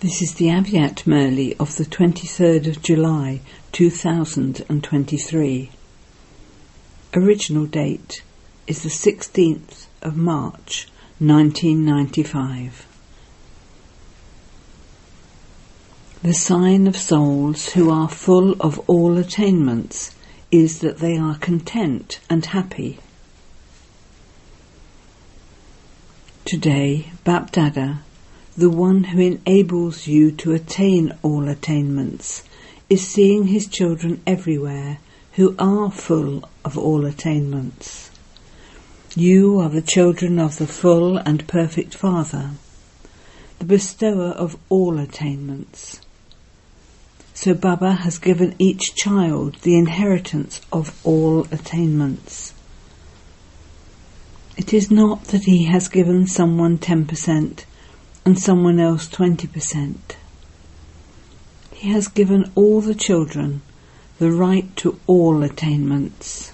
This is the Avyakt Murli of the 23rd of July 2023. Original date is the 16th of March 1995. The sign of souls who are full of all attainments is that they are content and happy. Today, Bapdada, the one who enables you to attain all attainments, is seeing his children everywhere who are full of all attainments. You are the children of the full and perfect Father, the bestower of all attainments. So Baba has given each child the inheritance of all attainments. It is not that he has given someone 10% and someone else 20%. He has given all the children the right to all attainments.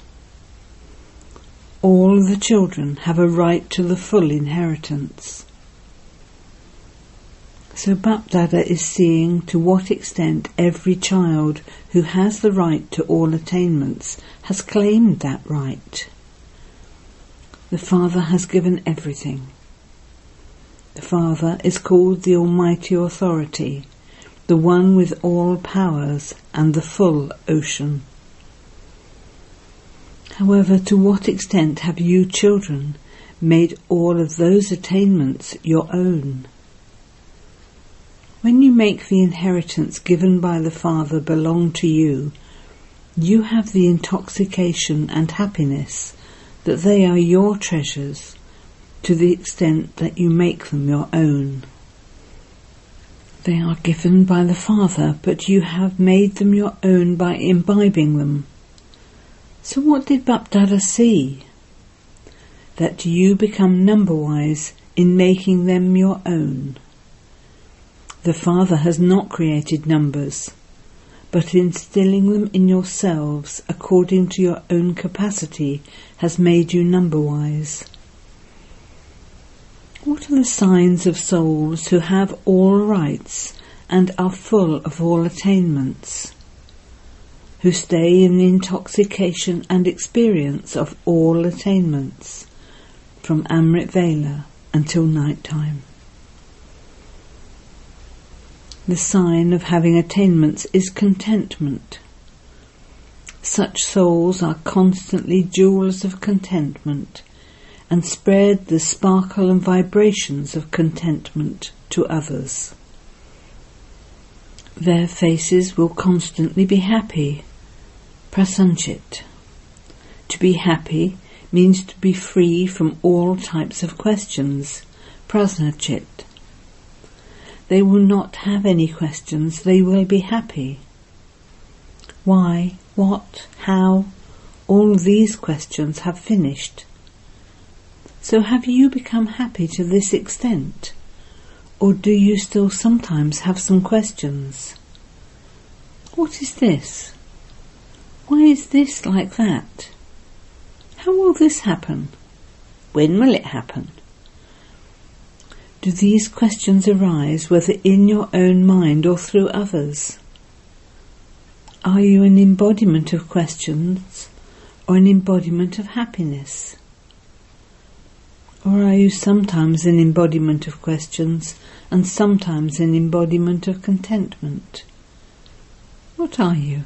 All the children have a right to the full inheritance. So Bapdada is seeing to what extent every child who has the right to all attainments has claimed that right. The Father has given everything. The Father is called the Almighty Authority, the one with all powers and the full ocean. However, to what extent have you children made all of those attainments your own? When you make the inheritance given by the Father belong to you, you have the intoxication and happiness that they are your treasures to the extent that you make them your own. They are given by the Father, but you have made them your own by imbibing them. So what did Bapdada see? That you become number-wise in making them your own. The Father has not created numbers, but instilling them in yourselves according to your own capacity has made you number-wise. What are the signs of souls who have all rights and are full of all attainments? Who stay in the intoxication and experience of all attainments from Amrit Vela until night time. The sign of having attainments is contentment. Such souls are constantly jewels of contentment and spread the sparkle and vibrations of contentment to others. Their faces will constantly be happy. Prasanchit. To be happy means to be free from all types of questions. Prasnachit. They will not have any questions, they will be happy. Why, what, how, all these questions have finished. So have you become happy to this extent? Or do you still sometimes have some questions? What is this? Why is this like that? How will this happen? When will it happen? Do these questions arise whether in your own mind or through others? Are you an embodiment of questions or an embodiment of happiness? Or are you sometimes an embodiment of questions and sometimes an embodiment of contentment? What are you?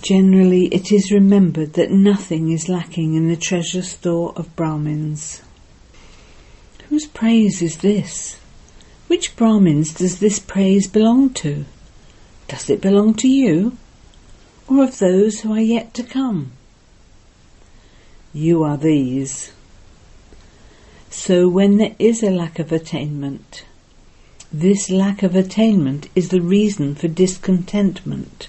Generally, it is remembered that nothing is lacking in the treasure store of Brahmins. Whose praise is this? Which Brahmins does this praise belong to? Does it belong to you? Or of those who are yet to come? You are these. So when there is a lack of attainment, this lack of attainment is the reason for discontentment.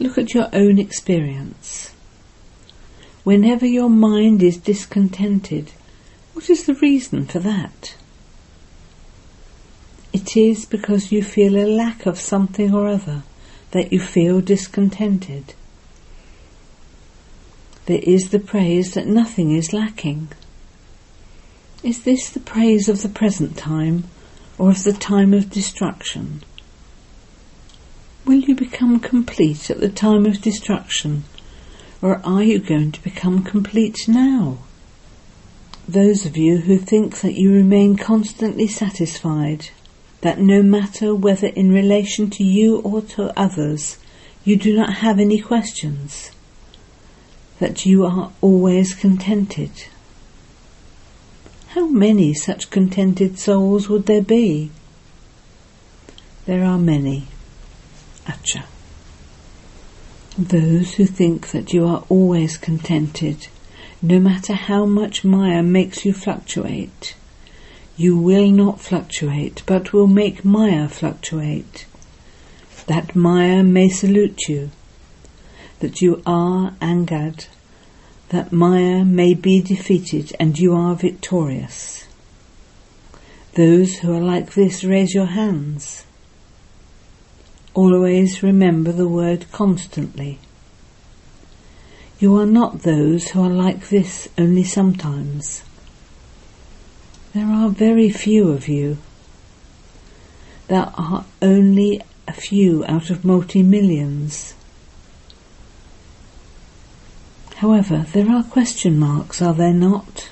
Look at your own experience. Whenever your mind is discontented, what is the reason for that? It is because you feel a lack of something or other that you feel discontented. There is the praise that nothing is lacking. Is this the praise of the present time or of the time of destruction? Will you become complete at the time of destruction or are you going to become complete now? Those of you who think that you remain constantly satisfied, that no matter whether in relation to you or to others, you do not have any questions, that you are always contented. How many such contented souls would there be? There are many. Acha. Those who think that you are always contented, no matter how much Maya makes you fluctuate. You will not fluctuate, but will make Maya fluctuate. That Maya may salute you, that you are Angad, that Maya may be defeated and you are victorious. Those who are like this, raise your hands. Always remember the word constantly. You are not those who are like this only sometimes. There are very few of you. There are only a few out of multi-millions. However, there are question marks, are there not?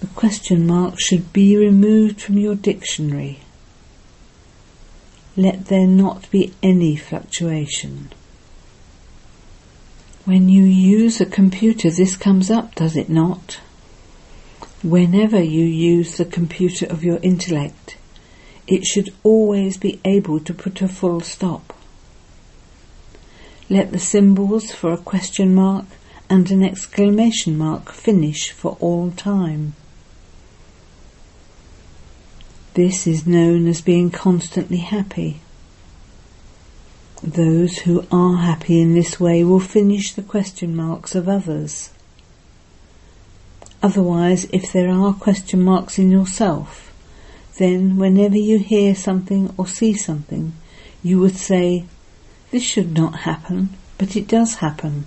The question mark should be removed from your dictionary let there not be any fluctuation. When you use a computer, this comes up, does it not? Whenever you use the computer of your intellect, it should always be able to put a full stop. Let the symbols for a question mark and an exclamation mark finish for all time. This is known as being constantly happy. Those who are happy in this way will finish the question marks of others. Otherwise, if there are question marks in yourself, then whenever you hear something or see something, you would say, This should not happen, but it does happen.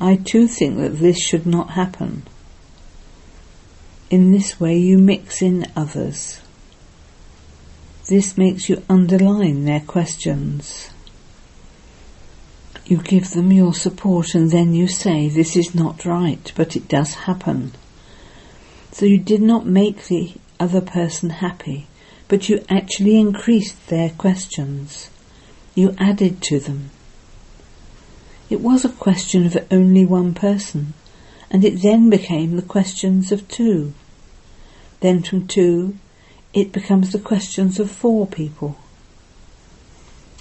I too think that this should not happen. In this way you mix in others. This makes you underline their questions. You give them your support and then you say, this is not right, but it does happen. So you did not make the other person happy, but you actually increased their questions. You added to them. It was a question of only one person, and it then became the questions of two. Then from two, it becomes the questions of four people.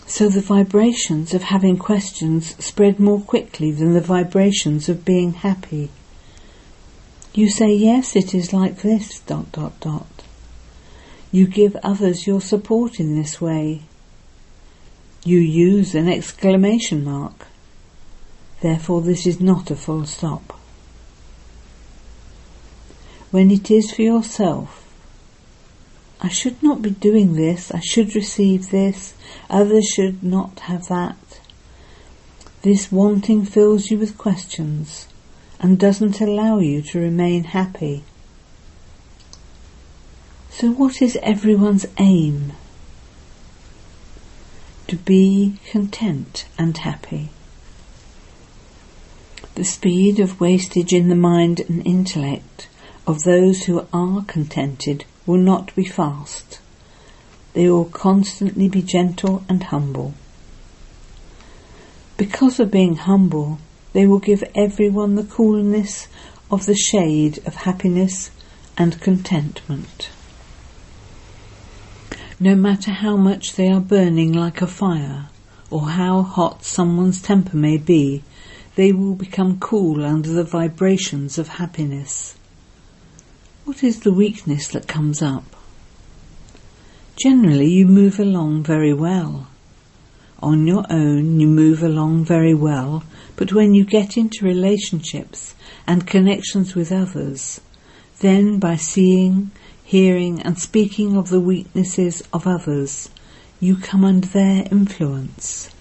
So the vibrations of having questions spread more quickly than the vibrations of being happy. You say, yes, it is like this, dot, dot, dot. You give others your support in this way. You use an exclamation mark. Therefore, this is not a full stop when it is for yourself. I should not be doing this, I should receive this, others should not have that. This wanting fills you with questions and doesn't allow you to remain happy. So what is everyone's aim? To be content and happy. The speed of wastage in the mind and intellect of those who are contented will not be fast. They will constantly be gentle and humble. Because of being humble, they will give everyone the coolness of the shade of happiness and contentment. No matter how much they are burning like a fire, or how hot someone's temper may be, they will become cool under the vibrations of happiness. What is the weakness that comes up? Generally, you move along very well. On your own, you move along very well, but when you get into relationships and connections with others, then by seeing, hearing, and speaking of the weaknesses of others, you come under their influence.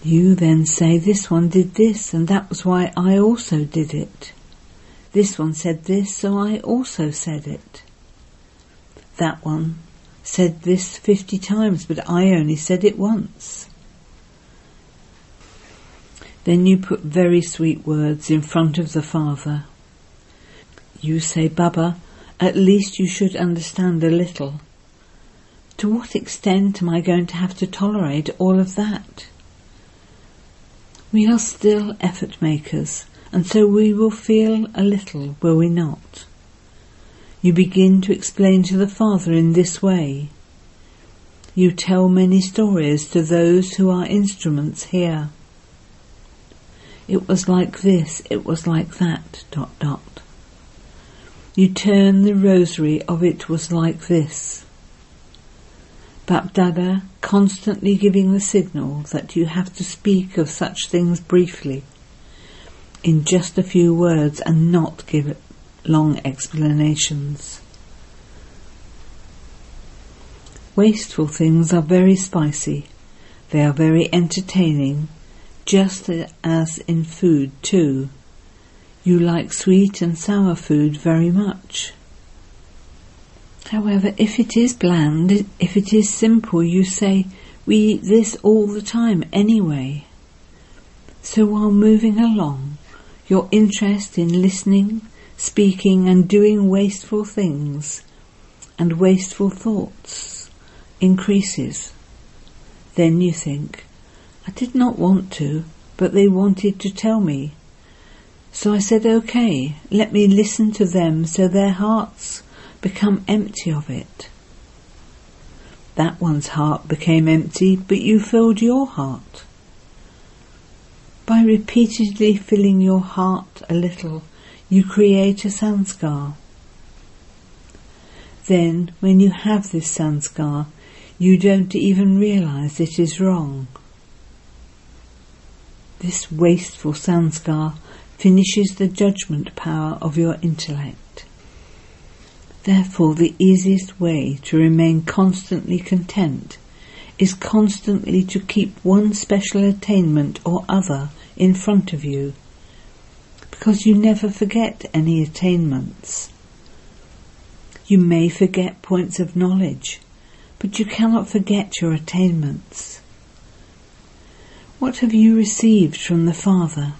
You then say, This one did this, and that was why I also did it. This one said this, so I also said it. That one said this fifty times, but I only said it once. Then you put very sweet words in front of the Father. You say, Baba, at least you should understand a little. To what extent am I going to have to tolerate all of that? We are still effort makers, and so we will feel a little, will we not? You begin to explain to the Father in this way. You tell many stories to those who are instruments here. It was like this, it was like that, dot dot. You turn the rosary of it was like this. BapDada constantly giving the signal that you have to speak of such things briefly, in just a few words, and not give long explanations. Wasteful things are very spicy. They are very entertaining, just as in food too. You like sweet and sour food very much. However, if it is bland, if it is simple, you say, we eat this all the time anyway. So while moving along, your interest in listening, speaking and doing wasteful things and wasteful thoughts increases. Then you think, I did not want to, but they wanted to tell me. So I said, okay, let me listen to them so their hearts become empty of it. That one's heart became empty, but you filled your heart. By repeatedly filling your heart a little, you create a sanskar. Then, when you have this sanskar, you don't even realize it is wrong. This wasteful sanskar finishes the judgment power of your intellect. Therefore, the easiest way to remain constantly content is constantly to keep one special attainment or other in front of you, because you never forget any attainments. You may forget points of knowledge, but you cannot forget your attainments. What have you received from the Father?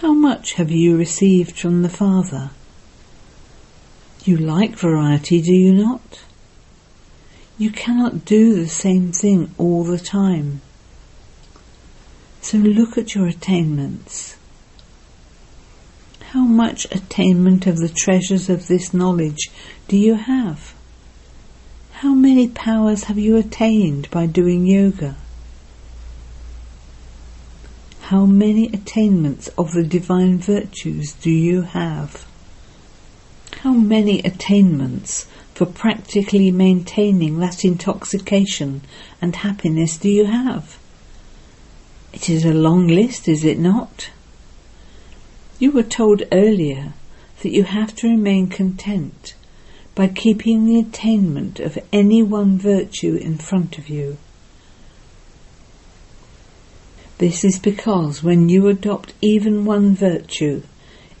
How much have you received from the Father? You like variety, do you not? You cannot do the same thing all the time. So look at your attainments. How much attainment of the treasures of this knowledge do you have? How many powers have you attained by doing yoga? How many attainments of the divine virtues do you have? How many attainments for practically maintaining that intoxication and happiness do you have? It is a long list, is it not? You were told earlier that you have to remain content by keeping the attainment of any one virtue in front of you. This is because when you adopt even one virtue,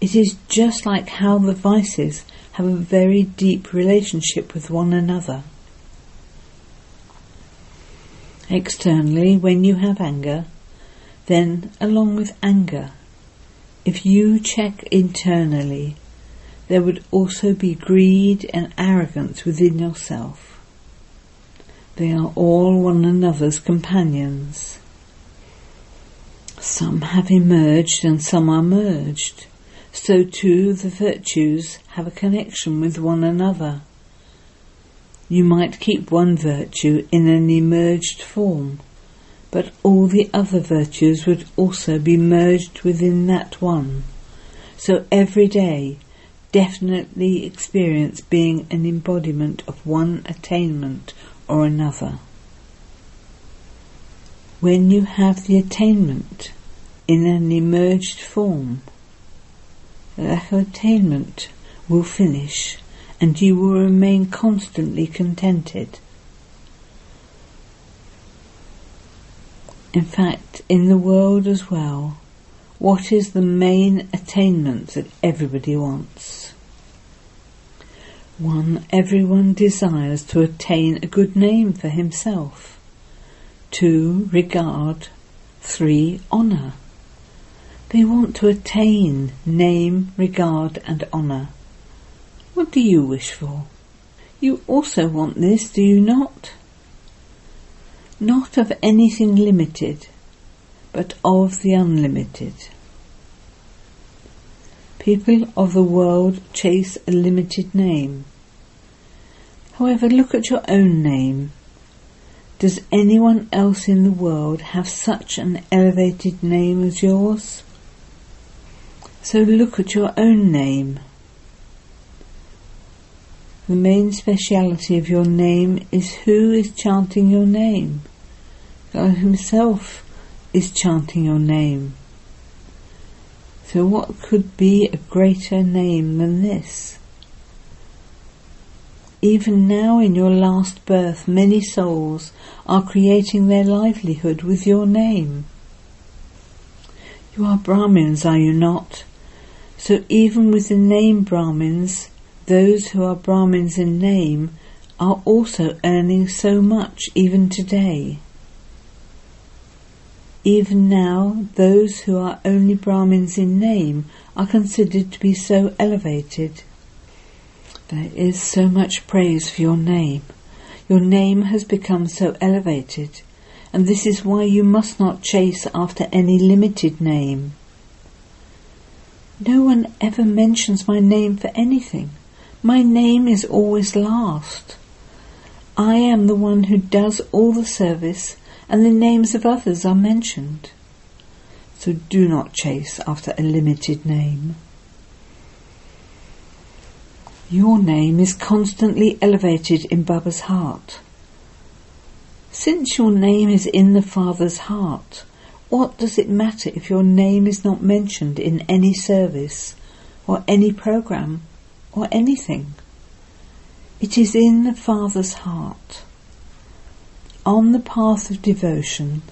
it is just like how the vices have a very deep relationship with one another. Externally, when you have anger, then along with anger, if you check internally, there would also be greed and arrogance within yourself. They are all one another's companions. Some have emerged and some are merged so too the virtues have a connection with one another. You might keep one virtue in an emerged form, but all the other virtues would also be merged within that one. So every day, definitely experience being an embodiment of one attainment or another. When you have the attainment in an emerged form, that attainment will finish and you will remain constantly contented. In fact, in the world as well, what is the main attainment that everybody wants? One, everyone desires to attain a good name for himself. Two, regard. Three, honour. They want to attain name, regard and honour. What do you wish for? You also want this, do you not? Not of anything limited, but of the unlimited. People of the world chase a limited name. However, look at your own name. Does anyone else in the world have such an elevated name as yours? So look at your own name. The main speciality of your name is who is chanting your name. God Himself is chanting your name. So what could be a greater name than this? Even now in your last birth, many souls are creating their livelihood with your name. You are Brahmins, are you not? So even with the name Brahmins, those who are Brahmins in name are also earning so much even today. Even now, those who are only Brahmins in name are considered to be so elevated. There is so much praise for your name. Your name has become so elevated, and this is why you must not chase after any limited name. No one ever mentions my name for anything. My name is always last. I am the one who does all the service and the names of others are mentioned. So do not chase after a limited name. Your name is constantly elevated in Baba's heart. Since your name is in the Father's heart, what does it matter if your name is not mentioned in any service or any program or anything? It is in the Father's heart. On the path of devotion,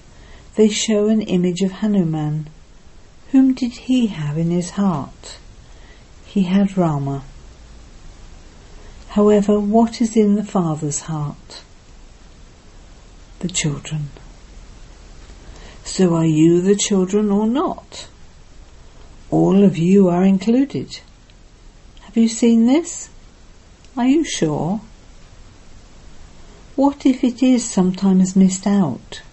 they show an image of Hanuman. Whom did he have in his heart? He had Rama. However, what is in the Father's heart? The children. So are you the children or not? All of you are included. Have you seen this? Are you sure? What if it is sometimes missed out?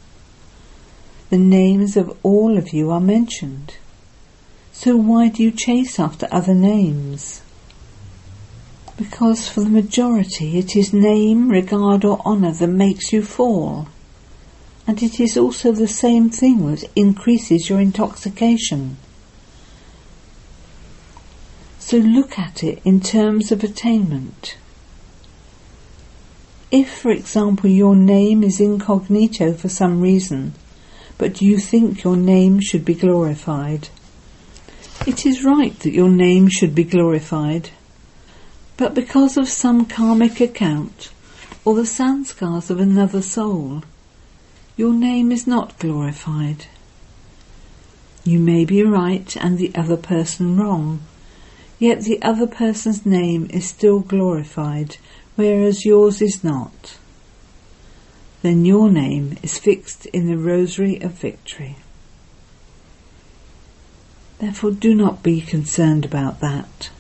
The names of all of you are mentioned. So why do you chase after other names? Because for the majority it is name, regard or honour that makes you fall and it is also the same thing that increases your intoxication. So look at it in terms of attainment. If, for example, your name is incognito for some reason, but you think your name should be glorified, it is right that your name should be glorified, but because of some karmic account or the sanskars of another soul, your name is not glorified. You may be right and the other person wrong, yet the other person's name is still glorified, whereas yours is not. Then your name is fixed in the rosary of victory. Therefore do not be concerned about that.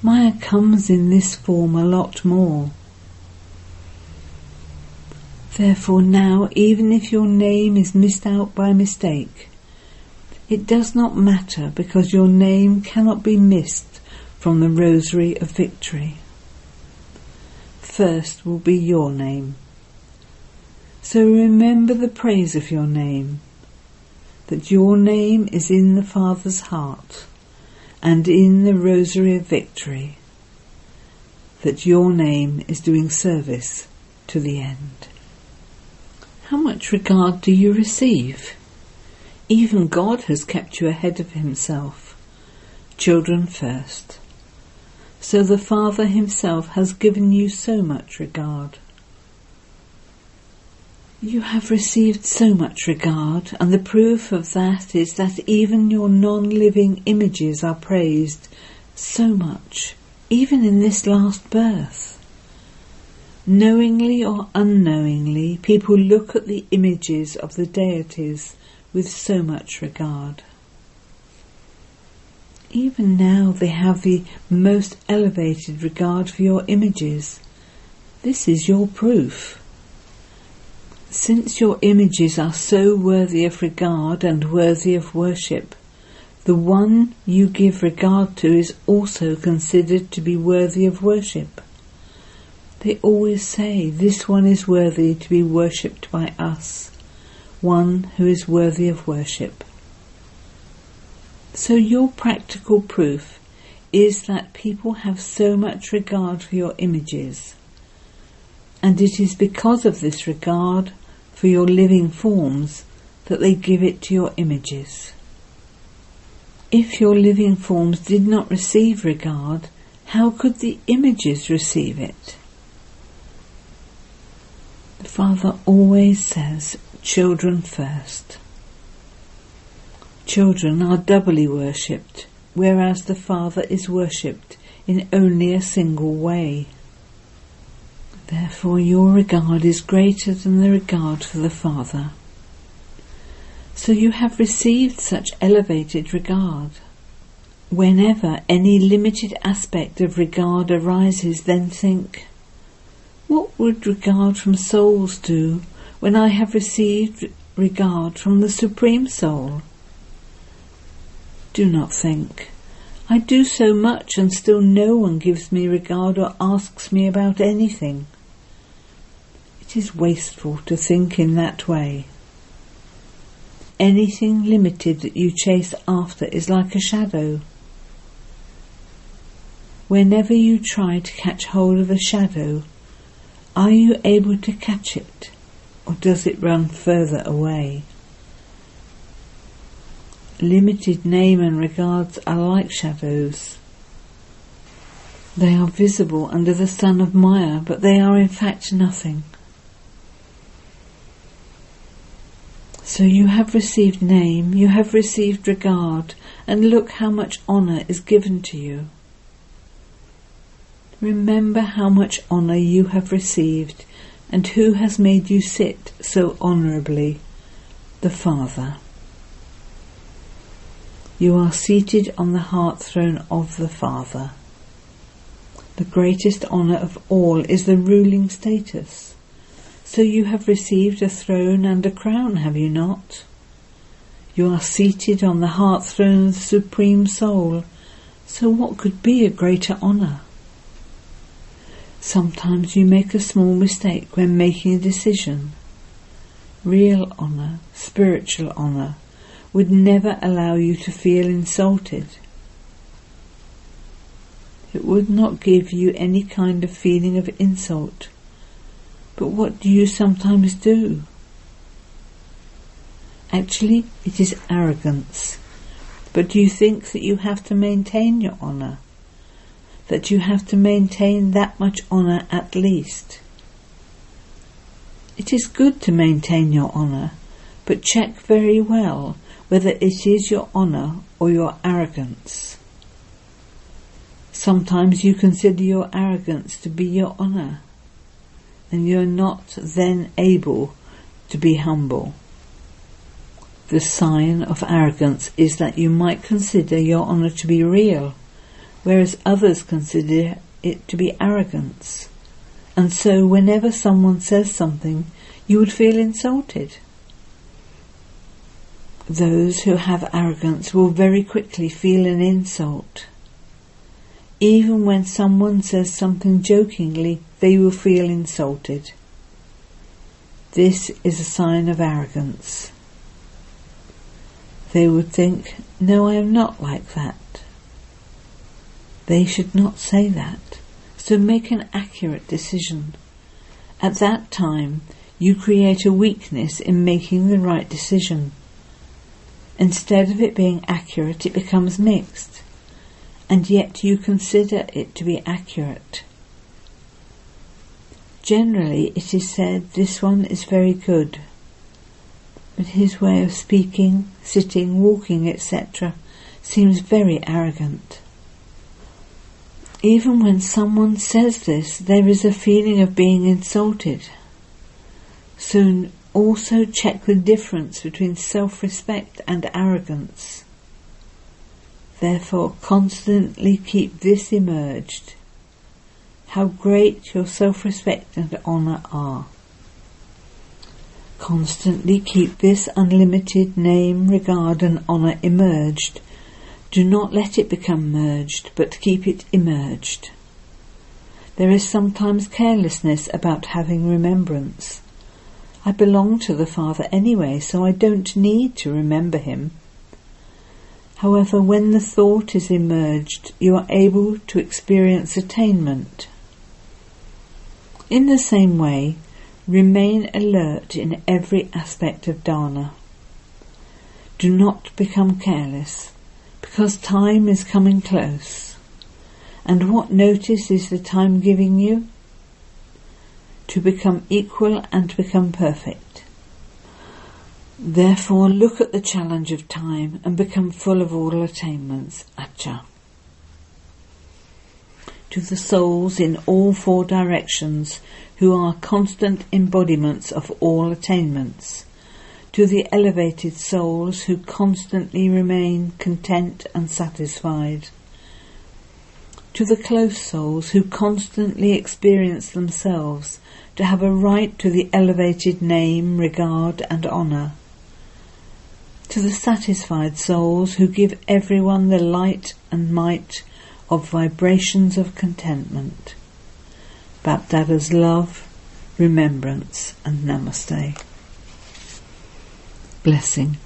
Maya comes in this form a lot more. Therefore now, even if your name is missed out by mistake, it does not matter because your name cannot be missed from the rosary of victory. First will be your name. So remember the praise of your name, that your name is in the Father's heart and in the rosary of victory, that your name is doing service to the end. How much regard do you receive? Even God has kept you ahead of himself. Children first. So the Father himself has given you so much regard. You have received so much regard, and the proof of that is that even your non-living images are praised so much, even in this last birth. Knowingly or unknowingly, people look at the images of the deities with so much regard. Even now they have the most elevated regard for your images. This is your proof. Since your images are so worthy of regard and worthy of worship, the one you give regard to is also considered to be worthy of worship. They always say, This one is worthy to be worshipped by us, one who is worthy of worship. So your practical proof is that people have so much regard for your images. And it is because of this regard for your living forms that they give it to your images. If your living forms did not receive regard, how could the images receive it? The Father always says, children first. Children are doubly worshipped, whereas the Father is worshipped in only a single way. Therefore, your regard is greater than the regard for the Father. So you have received such elevated regard. Whenever any limited aspect of regard arises, then think, what would regard from souls do when I have received regard from the Supreme Soul? Do not think, I do so much and still no one gives me regard or asks me about anything. It is wasteful to think in that way. Anything limited that you chase after is like a shadow. Whenever you try to catch hold of a shadow, are you able to catch it, or does it run further away? Limited name and regards are like shadows. They are visible under the sun of Maya, but they are in fact nothing. So you have received name, you have received regard, and look how much honour is given to you. Remember how much honour you have received, and who has made you sit so honourably, the Father. You are seated on the heart throne of the Father. The greatest honour of all is the ruling status. So you have received a throne and a crown, have you not? You are seated on the heart throne of the Supreme Soul, so what could be a greater honour? Sometimes you make a small mistake when making a decision. Real honour, spiritual honour, would never allow you to feel insulted. It would not give you any kind of feeling of insult but what do you sometimes do? Actually, it is arrogance. But do you think that you have to maintain your honour? That you have to maintain that much honour at least? It is good to maintain your honour, but check very well whether it is your honour or your arrogance. Sometimes you consider your arrogance to be your honour and you're not then able to be humble. The sign of arrogance is that you might consider your honour to be real, whereas others consider it to be arrogance. And so whenever someone says something, you would feel insulted. Those who have arrogance will very quickly feel an insult. Even when someone says something jokingly, they will feel insulted. This is a sign of arrogance. They would think, no, I am not like that. They should not say that. So make an accurate decision. At that time, you create a weakness in making the right decision. Instead of it being accurate, it becomes mixed and yet you consider it to be accurate. Generally, it is said this one is very good, but his way of speaking, sitting, walking, etc., seems very arrogant. Even when someone says this, there is a feeling of being insulted. Soon also check the difference between self-respect and arrogance. Therefore constantly keep this emerged. How great your self-respect and honour are. Constantly keep this unlimited name, regard and honour emerged. Do not let it become merged, but keep it emerged. There is sometimes carelessness about having remembrance. I belong to the Father anyway, so I don't need to remember him. However, when the thought is emerged, you are able to experience attainment. In the same way, remain alert in every aspect of dana. Do not become careless, because time is coming close. And what notice is the time giving you? to become equal and to become perfect. Therefore, look at the challenge of time and become full of all attainments. Acha. To the souls in all four directions who are constant embodiments of all attainments. To the elevated souls who constantly remain content and satisfied to the close souls who constantly experience themselves to have a right to the elevated name, regard and honour. To the satisfied souls who give everyone the light and might of vibrations of contentment. Bapdada's love, remembrance and namaste. Blessing.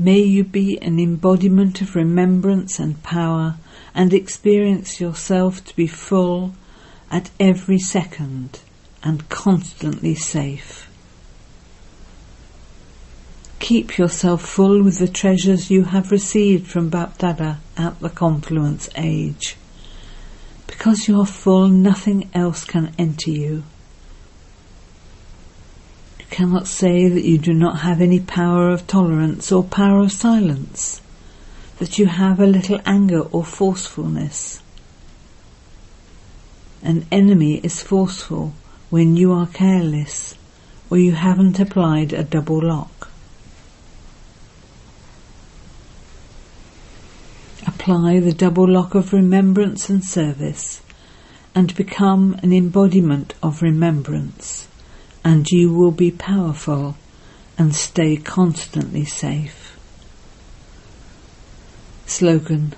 May you be an embodiment of remembrance and power and experience yourself to be full at every second and constantly safe. Keep yourself full with the treasures you have received from Bapdada at the confluence age. Because you are full, nothing else can enter. You cannot say that you do not have any power of tolerance or power of silence that you have a little anger or forcefulness. An enemy is forceful when you are careless or you haven't applied a double lock. Apply the double lock of remembrance and service and become an embodiment of remembrance and you will be powerful and stay constantly safe. Slogan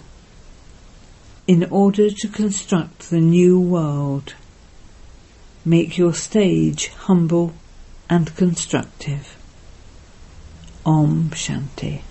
In order to construct the new world, make your stage humble and constructive. Om Shanti.